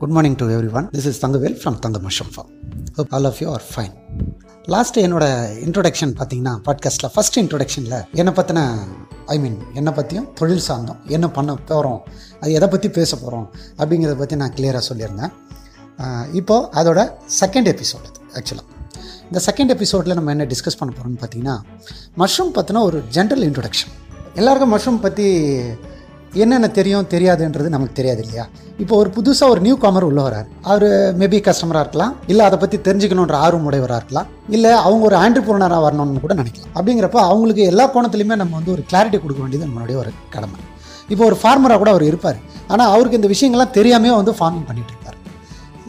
Good morning to everyone. This is Thangavel from Thanga Mushroom farm hope all of you are fine last என்னோட introduction பார்த்தீங்கன்னா பாட்காஸ்ட்டில் first இன்ட்ரொடக்ஷனில் என்னை பற்றின ஐ மீன் என்னை பற்றியும் தொழில் சார்ந்தோம் என்ன பண்ண போகிறோம் அது எதை பற்றி பேச போகிறோம் அப்படிங்கிறத பற்றி நான் கிளியராக சொல்லியிருந்தேன். இப்போது அதோட செகண்ட் எபிசோட் அது ஆக்சுவலாக இந்த செகண்ட் எபிசோடில் நம்ம என்ன டிஸ்கஸ் பண்ண போகிறோம்னு பார்த்தீங்கன்னா மஷ்ரூம் பற்றின ஒரு ஜென்ரல் இன்ட்ரொடக்ஷன் எல்லாருக்கும் மஷ்ரூம் பற்றி என்னென்ன தெரியும் தெரியாதுன்றது நமக்கு தெரியாது இல்லையா இப்போ ஒரு புதுசாக ஒரு நியூ காமர் உள்ள வரார் அவர் மேபி கஸ்டமராக இருக்கலாம். இல்லை அதை பற்றி தெரிஞ்சுக்கணுன்ற ஆர்வம் உடையவராக இருக்கலாம். இல்லை அவங்க ஒரு ஆண்டர்பிரினராக வரணும்னு கூட நினைக்கலாம். அப்படிங்கிறப்ப அவங்களுக்கு எல்லா கோணத்துலையுமே நம்ம வந்து ஒரு கிளாரிட்டி கொடுக்க வேண்டியது நம்மளுடைய ஒரு கடமை. இப்போ ஒரு ஃபார்மராக கூட அவர் இருப்பார். ஆனால் அவருக்கு இந்த விஷயங்கள்லாம் தெரியாமையே வந்து ஃபார்மிங் பண்ணிட்டு இருப்பார்.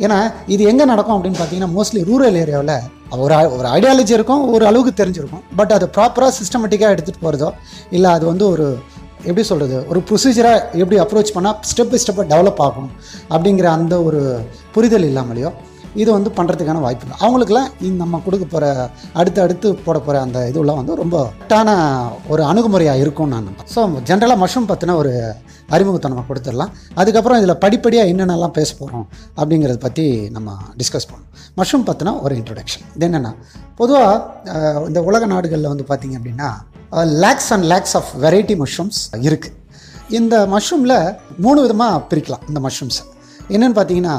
ஏன்னா இது எங்கே நடக்கும் அப்படின்னு பார்த்தீங்கன்னா மோஸ்ட்லி ரூரல் ஏரியாவில் ஒரு ஒரு ஐடியாலஜி இருக்கும் ஒரு அளவுக்கு தெரிஞ்சிருக்கும். பட் அது ப்ராப்பராக சிஸ்டமேட்டிக்காக எடுத்துகிட்டு போகிறதோ இல்லை அது வந்து ஒரு எப்படி சொல்கிறது ஒரு ப்ரொசீஜராக எப்படி அப்ரோச் பண்ணால் ஸ்டெப் பை ஸ்டெப்பாக டெவலப் ஆகும் அப்படிங்கிற அந்த ஒரு புரிதல் இல்லாமலையோ இது வந்து பண்ணுறதுக்கான வாய்ப்பு இல்லை. அவங்களுக்குலாம் இந்த நம்ம கொடுக்க போகிற அடுத்து அடுத்து போட போகிற அந்த இதுவெல்லாம் வந்து ரொம்ப கரெக்டான ஒரு அணுகுமுறையாக இருக்கும்னு நான் ஸோ ஜென்ரலாக மஷ்ரூம் பற்றின ஒரு அறிமுகத்தை நம்ம கொடுத்துடலாம். அதுக்கப்புறம் இதில் படிப்படியாக என்னென்னலாம் பேச போகிறோம் அப்படிங்கிறத பற்றி நம்ம டிஸ்கஸ் பண்ணோம் மஷ்ரூம் பற்றின ஒரு இன்ட்ரொடக்ஷன் இது என்னென்னா பொதுவாக இந்த உலக நாடுகளில் வந்து பார்த்திங்க அப்படின்னா lakhs and lakhs of variety mushrooms இருக்குது இந்த மஷ்ரூமில் மூணு விதமாக பிரிக்கலாம் இந்த மஷ்ரூம்ஸை என்னென்னு பார்த்தீங்கன்னா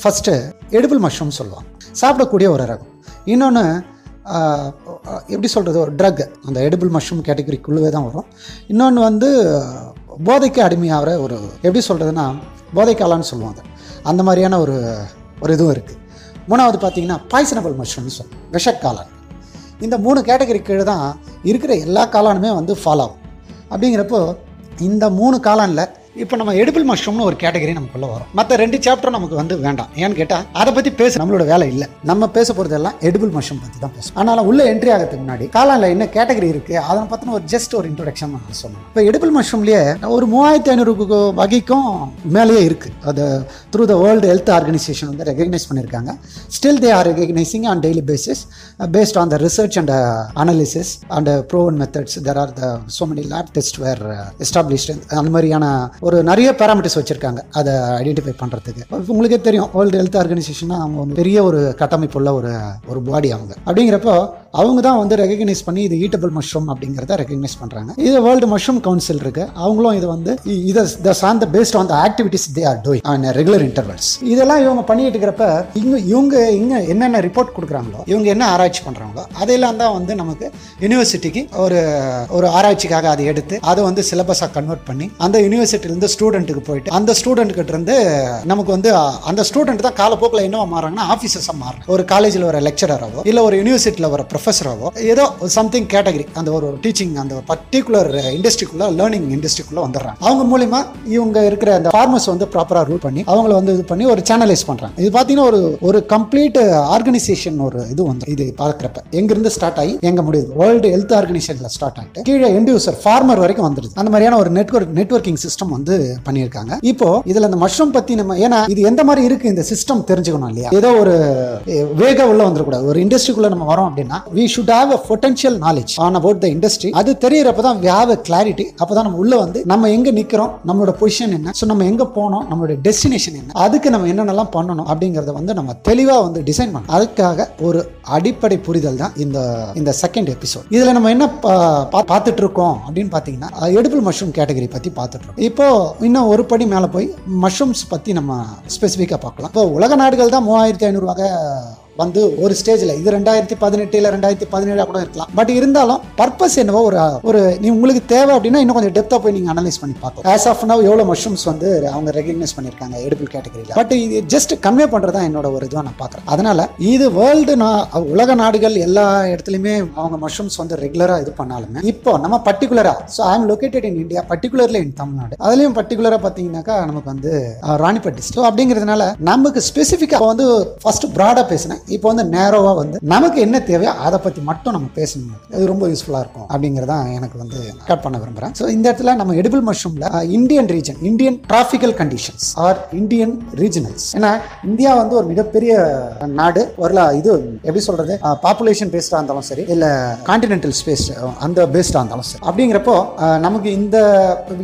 ஃபஸ்ட்டு எடுபிள் மஷ்ரூம் சொல்லுவாங்க. சாப்பிடக்கூடிய ஒரு ரகம். இன்னொன்று எப்படி சொல்கிறது ஒரு ட்ரக் அந்த எடுபிள் மஷ்ரூம் கேட்டகரிக்குள்ளவே தான் வரும். இன்னொன்று வந்து போதைக்கு அடிமையாகிற ஒரு எப்படி சொல்கிறதுனா போதைக்காலான்னு சொல்லுவாங்க. அந்த மாதிரியான ஒரு ஒரு இதுவும் இருக்குது மூணாவது பார்த்தீங்கன்னா பாய்சனபிள் மஷ்ரூம்னு சொல்லுவோம் விஷக்காளான். இந்த மூணு கேட்டகரி கீழே தான் இருக்கிற எல்லா காளானுமே வந்து ஃபாலோ ஆகும். அப்படிங்கிறப்போ இந்த மூணு காளானில் இப்போ நம்ம எடிபிள் மஷ்ரூம்னு ஒரு கேட்டகரி நமக்குள்ளே வரும். மற்ற ரெண்டு சாப்டரும் நமக்கு வந்து வேண்டாம். ஏன்னு கேட்டால் அதை பற்றி பேச நம்மளோட வேலை இல்லை. நம்ம பேச போகிறதெல்லாம் எடிபிள் மஷ்ரூம் பற்றி தான் பேசும் ஆனால் உள்ள என்ட்ரி ஆகிறதுக்கு முன்னாடி காளானில் என்ன கேட்டகரி இருக்குது அதை பற்றின ஒரு ஜஸ்ட் ஒரு இன்ட்ரொடக்ஷன் நான் சொன்னேன் இப்போ எடிபிள் மஷ்ரூம்லேயே ஒரு மூவாயிரத்தி ஐநூறு வகைக்கும் மேலேயே இருக்குது அது through the world health organisation வந்து ரெகக்னைஸ் பண்ணியிருக்காங்க still they are recognising on daily basis based on the research and analysis and proven methods there are the so many lab test were established அந்த மாதிரியான ஒரு நிறைய parameters வச்சுருக்காங்க. அதை identify பண்ணுறதுக்கு உங்களுக்கே தெரியும் வேர்ல்டு ஹெல்த் ஆர்கனைசேஷனாக அவங்க பெரிய ஒரு கட்டமைப்புள்ள ஒரு ஒரு பாடி அவங்க. அப்படிங்கிறப்போ அவங்க தான் வந்து ரெகக்னைஸ் பண்ணி இது ஈட்டபிள் மஷ்ரூம் அப்படிங்கிறத ரெகக்னைஸ் பண்ணுறாங்க இது வேர்ல்டு மஷ்ரூம் கவுன்சில் இருக்கு. அவங்களும் இது வந்து இதை த சார்ந்த based on the activities they are doing on regular intervals இதெல்லாம் இவங்க பண்ணிட்டு இருக்கிறப்ப இங்க இவங்க இங்க என்னென்ன ரிப்போர்ட் கொடுக்குறாங்களோ இவங்க என்ன ஆராய்ச்சி பண்ணுறாங்களோ அதையெல்லாம் தான் வந்து நமக்கு யூனிவர்சிட்டிக்கு ஒரு ஒரு ஆராய்ச்சிக்காக அதை எடுத்து அதை வந்து சிலபஸாக கன்வெர்ட் பண்ணி அந்த யூனிவர்சிட்டிலேருந்து ஸ்டூடெண்ட்டுக்கு போயிட்டு அந்த ஸ்டூடெண்ட் இருந்து நமக்கு வந்து அந்த ஸ்டூடெண்ட் தான் காலப்போக்கில் என்னவா மாறாங்கன்னா ஆஃபீஸர்ஸாக மாறுறாங்க ஒரு காலேஜில் வர லெக்சராகவோ இல்லை ஒரு யூனிவர்சிட்டியில் வர ப்ரொஃபஸராகவோ ஏதோ சம்திங் கேட்டகரி அந்த ஒரு டீச்சிங் அந்த பர்டிகுலர் இண்டஸ்ட்ரிக்குள்ள லேர்னிங் இண்டஸ்ட்ரிக்குள்ள வந்துடுறாங்க. அவங்க மூலிமா இவங்க இருக்கிற அந்த ஃபார்மர்ஸ் வந்து ப்ராப்பராக ரூல் பண்ணி அவங்கள வந்து இது பண்ணி ஒரு சேனலைஸ் பண்ணுறாங்க இது பார்த்தீங்கன்னா ஒரு ஒரு கம்ப்ளீட் ஆர்கனைசேஷன் ஒரு இது வந்து இது பார்க்குறப்ப. எங்கிருந்து ஸ்டார்ட் ஆகி எங்க முடியுது? வேர்ல்டு ஹெல்த் ஆர்கனைசேஷனில் ஸ்டார்ட் ஆகிட்டு கீழே எண்ட் யூசர் ஃபார்மர் வரைக்கும் வந்துருது அந்த மாதிரியான ஒரு நெட்ஒர்க் நெட்ஒர்க்கிங் சிஸ்டம் வந்து பண்ணியிருக்காங்க. இப்போ இதுல அந்த மஷ்ரூம் பத்தி நம்ம ஏன்னா இது எந்த மாதிரி இருக்கு இந்த சிஸ்டம் தெரிஞ்சுக்கணும் இல்லையா? ஏதோ ஒரு வேக உள்ள வந்துடக்கூடாது. ஒரு இண்டஸ்ட்ரிக்குள்ள நம்ம வரோம் அப்படின்னா we should have a potential knowledge on about the industry அது தெரியறப்ப தான் வி ஹாவ் அ கிளாரிட்டி அப்போ தான் நம்ம உள்ள வந்து நம்ம எங்க நிக்கிறோம் நம்மளோட பொசிஷன் என்ன? ஸோ நம்ம எங்க போனோம் நம்மளோட டெஸ்டினேஷன் என்ன? அதுக்கு நம்ம என்னென்னலாம் பண்ணணும் அப்படிங்கறத வந்து நம்ம தெளிவா வந்து டிசைன் பண்ணணும். அதுக்காக ஒரு அடிப்படை புரிதல் தான் இந்த இந்த செகண்ட் எபிசோட் இதுல நம்ம என்ன பா- பார்த்துட்டு இருக்கோம் அப்படின்னு பார்த்தீங்கன்னா எடுபிள் மஷ்ரூம் கேட்டகரி பத்தி பார்த்துட்டு இருக்கோம் இப்போ இன்னும் ஒரு படி மேலே போய் மஷ்ரூம்ஸ் பற்றி நம்ம ஸ்பெசிஃபிக்காக பார்க்கலாம். இப்போ உலக நாடுகள் தான் மூவாயிரத்தி ஐநூறு வகை வந்து ஒரு ஸ்டேஜில் இது ரெண்டாயிரத்தி பதினெட்டு இல்லை ரெண்டாயிரத்தி பதினேழாக கூட இருக்கலாம். பட் இருந்தாலும் பர்பஸ் என்னவோ ஒரு ஒரு நீ உங்களுக்கு தேவை அப்படின்னா இன்னும் கொஞ்சம் டெப்த்தாக போய் நீங்கள் அனலைஸ் பண்ணி பார்க்கலாம் ஆஸ் ஆஃப் நவ் எவ்வளோ மஷ்ரூம்ஸ் வந்து அவங்க ரெகக்னைஸ் பண்ணியிருக்காங்க எடுபிள் கேட்டகரியில் பட் இது ஜஸ்ட் கன்வே பண்ணுறது தான் என்னோட ஒரு இதுவாக நான் பார்க்குறேன். அதனால இது வேர்ல்டு நான் உலக நாடுகள் எல்லா இடத்துலையுமே அவங்க மஷ்ரூம்ஸ் வந்து ரெகுலராக இது பண்ணாலுமே இப்போ நம்ம பர்டிகுலராக so I am located in India particularly in Tamil Nadu அதுலேயும் பர்டிகுலராக பார்த்தீங்கன்னாக்கா நமக்கு வந்து ராணிப்பட்டி ஸோ அப்படிங்கிறதுனால நமக்கு ஸ்பெசிஃபிக்காக வந்து ஃபர்ஸ்ட் ப்ராடாக பேசினேன். இப்போ வந்து நேரோவாக வந்து நமக்கு என்ன தேவையோ அதை பற்றி மட்டும் நம்ம பேசணும் அது ரொம்ப யூஸ்ஃபுல்லாக இருக்கும் அப்படிங்கிறதான் எனக்கு வந்து கட் பண்ண விரும்புகிறேன் ஸோ இந்த இடத்துல நம்ம edible மஷ்ரூமில் Indian region Indian tropical conditions or Indian regionals ஏன்னா இந்தியா வந்து ஒரு மிகப்பெரிய நாடு ஒரு இது எப்படி சொல்கிறது பாப்புலேஷன் பேஸ்டாக இருந்தாலும் சரி இல்லை கான்டினென்டல் ஸ்பேஸ் அந்த பேஸ்டாக இருந்தாலும் சரி. அப்படிங்கிறப்போ நமக்கு இந்த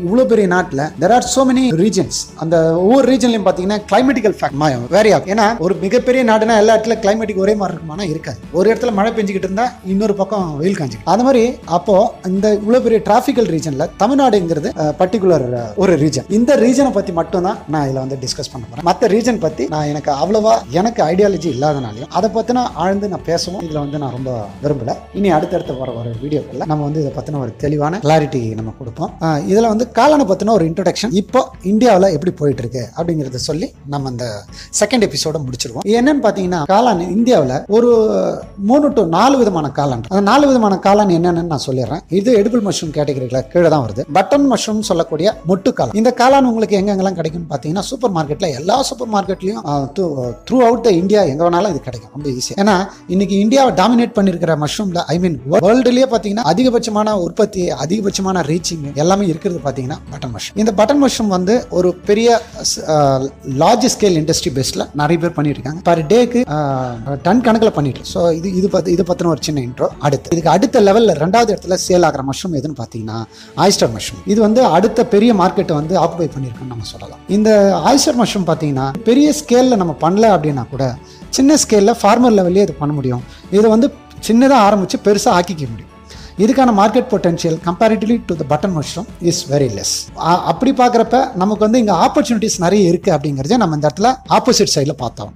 இவ்வளோ பெரிய நாட்டில் there are so many regions அந்த ஒவ்வொரு ரீஜன்லையும் பார்த்தீங்கன்னா கிளைமேட்டிக்கல் ஃபேக்ட் வேரி ஆகும் ஏன்னா ஒரு மிகப்பெரிய நாடுனா எல்லா இடத்துல கிளைமேட்டிக் ஒரே மாதிரி இருக்குமானா இருக்காது. ஒரு இடத்துல மழை பெஞ்சிக்கிட்டு இருந்தா இன்னொரு பக்கம் வெயில் காஞ்சி அது மாதிரி அப்போ இந்த இவ்வளோ பெரிய டிராஃபிக்கல் ரீஜனில் தமிழ்நாடுங்கிறது பர்டிகுலர் ஒரு ரீஜன் இந்த ரீஜனை பற்றி மட்டும்தான் நான் இதில் வந்து டிஸ்கஸ் பண்ண போகிறேன் மற்ற ரீஜன் பற்றி நான் எனக்கு அவ்வளவா எனக்கு ஐடியாலஜி இல்லாதனாலையும் அதை பற்றின ஆழ்ந்து நான் பேசவும் இதில் வந்து நான் ரொம்ப விரும்பல. இனி அடுத்தடுத்து வர வர வீடியோக்களில் நம்ம வந்து இதை பற்றின ஒரு தெளிவான கிளாரிட்டி நம்ம கொடுப்போம். இதில் வந்து காலனை பற்றின ஒரு இன்ட்ரடக்ஷன் இப்போ இந்தியாவில் எப்படி போயிட்டு இருக்கு அப்படிங்கிறத சொல்லி நம்ம அந்த செகண்ட் எபிசோட முடிச்சிருவோம். என்னன்னு பார்த்தீங்கன்னா காளான் இந்தியாவில் ஒரு மூணு டு நாலு விதமான காளான் அந்த நாலு விதமான காளான் என்னன்னு நான் சொல்லிடுறேன். இது எடுபிள் மஷ்ரூம் கேட்டகரியில் கீழே தான் வருது. பட்டன் மஷ்ரூம் சொல்லக்கூடிய மொட்டு காளான். இந்த காளான் உங்களுக்கு எங்கெங்கெல்லாம் கிடைக்கும்னு பார்த்தீங்கன்னா சூப்பர் மார்க்கெட்டில் எல்லா சூப்பர் மார்க்கெட்லையும் த்ரூ அவுட் த இந்தியா எங்கே வேணாலும் இது கிடைக்கும். ரொம்ப ஈஸி ஏன்னா இன்னைக்கு இந்தியாவை டாமினேட் பண்ணியிருக்கிற மஷ்ரூம்ல ஐ மீன் வேர்ல்டுலேயே பார்த்தீங்கன்னா அதிகபட்சமான உற்பத்தி அதிகபட்சமான ரீச்சிங் எல்லாமே இருக்கிறது பார்த்தீங்கன்னா பட்டன் மஷ்ரூம் இந்த பட்டன் மஷ்ரூம் வந்து ஒரு பெரிய லார்ஜ் ஸ்கேல் இண்டஸ்ட்ரி பேஸ்டில் நிறைய பேர் பண்ணியிருக்காங்க. பர் டேக்கு டன் கணக்கில் பண்ணிட்டு ஸோ இது இது பத்தி இது பற்றின ஒரு சின்ன இன்ட்ரோ அடுத்து இதுக்கு அடுத்த லெவலில் ரெண்டாவது இடத்துல சேல் ஆகிற மஷ்ரூம் எதுன்னு பார்த்தீங்கன்னா ஆயிஸ்டர் மஷ்ரூம் இது வந்து அடுத்த பெரிய மார்க்கெட்டை வந்து ஆக்குபை பண்ணியிருக்குன்னு நம்ம சொல்லலாம். இந்த ஆயிஸ்டர் மஷ்ரூம் பார்த்தீங்கன்னா பெரிய ஸ்கேலில் நம்ம பண்ணல அப்படின்னா கூட சின்ன ஸ்கேலில் ஃபார்மர் லெவல்லே இது பண்ண முடியும். இதை வந்து சின்னதாக ஆரம்பித்து பெருசாக ஆக்கிக்க முடியும். இதுக்கான market potential comparatively to the button mushroom is very less அப்படி பார்க்குறப்ப நமக்கு வந்து இங்கே ஆப்பர்ச்சுனிட்டிஸ் நிறைய இருக்குது அப்படிங்கிறத நம்ம இந்த இடத்துல ஆப்போசிட் சைடில் பார்த்தோம்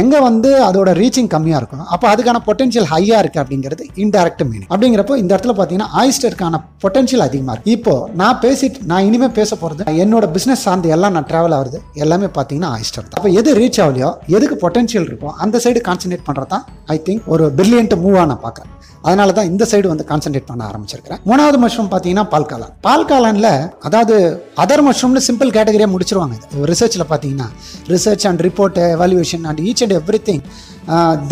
எங்கே வந்து அதோட ரீச்சிங் கம்மியாக இருக்கும் அப்போ அதுக்கான பொட்டன்ஷியல் ஹையாக இருக்குது அப்படிங்கிறது இன்டெரக்ட் மீனிங் அப்படிங்கிறப்போ இந்த இடத்துல பார்த்தீங்கன்னா ஆயிஸ்டருக்கான பொட்டன்ஷியல் அதிகமாக இருக்குது இப்போ நான் பேசிட்டு நான் இனிமேல் பேச போகிறது என்னோட பிஸ்னஸ் சார்ந்து எல்லாம் நான் ட்ராவல் ஆகுது எல்லாமே பார்த்தீங்கன்னா ஆயிஸ்டர் அப்போ எது ரீச் ஆகலையோ எதுக்கு பொட்டன்ஷியல் இருக்கோ அந்த சைடு கான்சன்ட்ரேட் பண்ணுறது தான் ஐ திங்க் ஒரு பிரில்லியன்ட் மூவாக நான் பார்க்குறேன் அதனால தான் இந்த சைடு வந்து கான்சென்ட்ரேட் பண்ண ஆரம்பிச்சிருக்கிறேன். மூணாவது மஷ்ரூம் பார்த்தீங்கன்னா பால்காலன் பால்காலனில் அதாவது அதர் மஷ்ரூம்னு சிம்பிள் கேட்டகரியாக முடிச்சிருவாங்க. ரிசர்ச்சில் பார்த்தீங்கன்னா research and report evaluation and each and every thing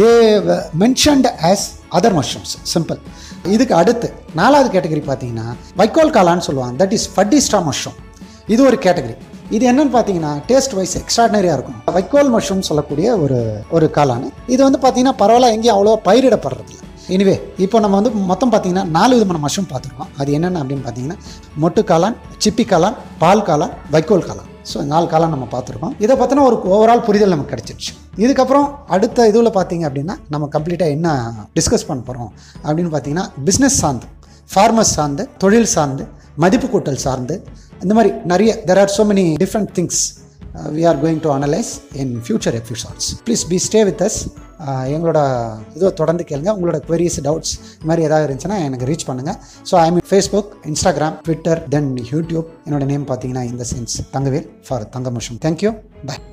they mentioned as other mushrooms simple இதுக்கு அடுத்து நாலாவது கேட்டகரி பார்த்தீங்கன்னா வைக்கோல் காளான்னு சொல்லுவாங்க. தட் இஸ் ஃபட்டிஸ்டா மஷ்ரூம் இது ஒரு கேட்டகரி இது என்னன்னு பார்த்தீங்கன்னா டேஸ்ட் வைஸ் எக்ஸ்ட்ராடனரியாக இருக்கும். வைக்கோல் மஷ்ரூம் சொல்லக்கூடிய ஒரு ஒரு காளான். இது வந்து பார்த்தீங்கன்னா பரவாயில்ல எங்கேயும் அவ்வளோ பயிரிடப்படுறதில்ல. எனிவே இப்போ நம்ம வந்து மொத்தம் பார்த்தீங்கன்னா நாலு விதமான மஷ்ரூம் பார்த்துருக்கோம். அது என்னென்ன அப்படின்னு பார்த்தீங்கன்னா மொட்டு காளான் சிப்பி காளான் பால் காளான் வைக்கோல் காளான். ஸோ நாலு காலம் நம்ம பார்த்துருக்கோம். இதை பார்த்தினா ஒரு ஓவரால் புரிதல் நமக்கு கிடச்சிருச்சு. இதுக்கப்புறம் அடுத்த இதில் பார்த்தீங்க அப்படின்னா நம்ம கம்ப்ளீட்டாக என்ன டிஸ்கஸ் பண்ண போகிறோம் அப்படின்னு பார்த்தீங்கன்னா பிஸ்னஸ் சார்ந்து ஃபார்மர்ஸ் சார்ந்து தொழில் சார்ந்து மதிப்பு கூட்டல் சார்ந்து இந்த மாதிரி நிறைய there are so many different things we are going to analyse in future episodes please be stay with us எங்களோட இதோ தொடர்ந்து கேளுங்க. உங்களோட குவரிஸ் டவுட்ஸ் இது மாதிரி ஏதாவது இருந்துச்சுன்னா எனக்கு ரீச் பண்ணுங்கள் so I mean Facebook Instagram Twitter then YouTube என்னோட நேம் பார்த்தீங்கன்னா இந்த sense Thangavel for Thanga thank you bye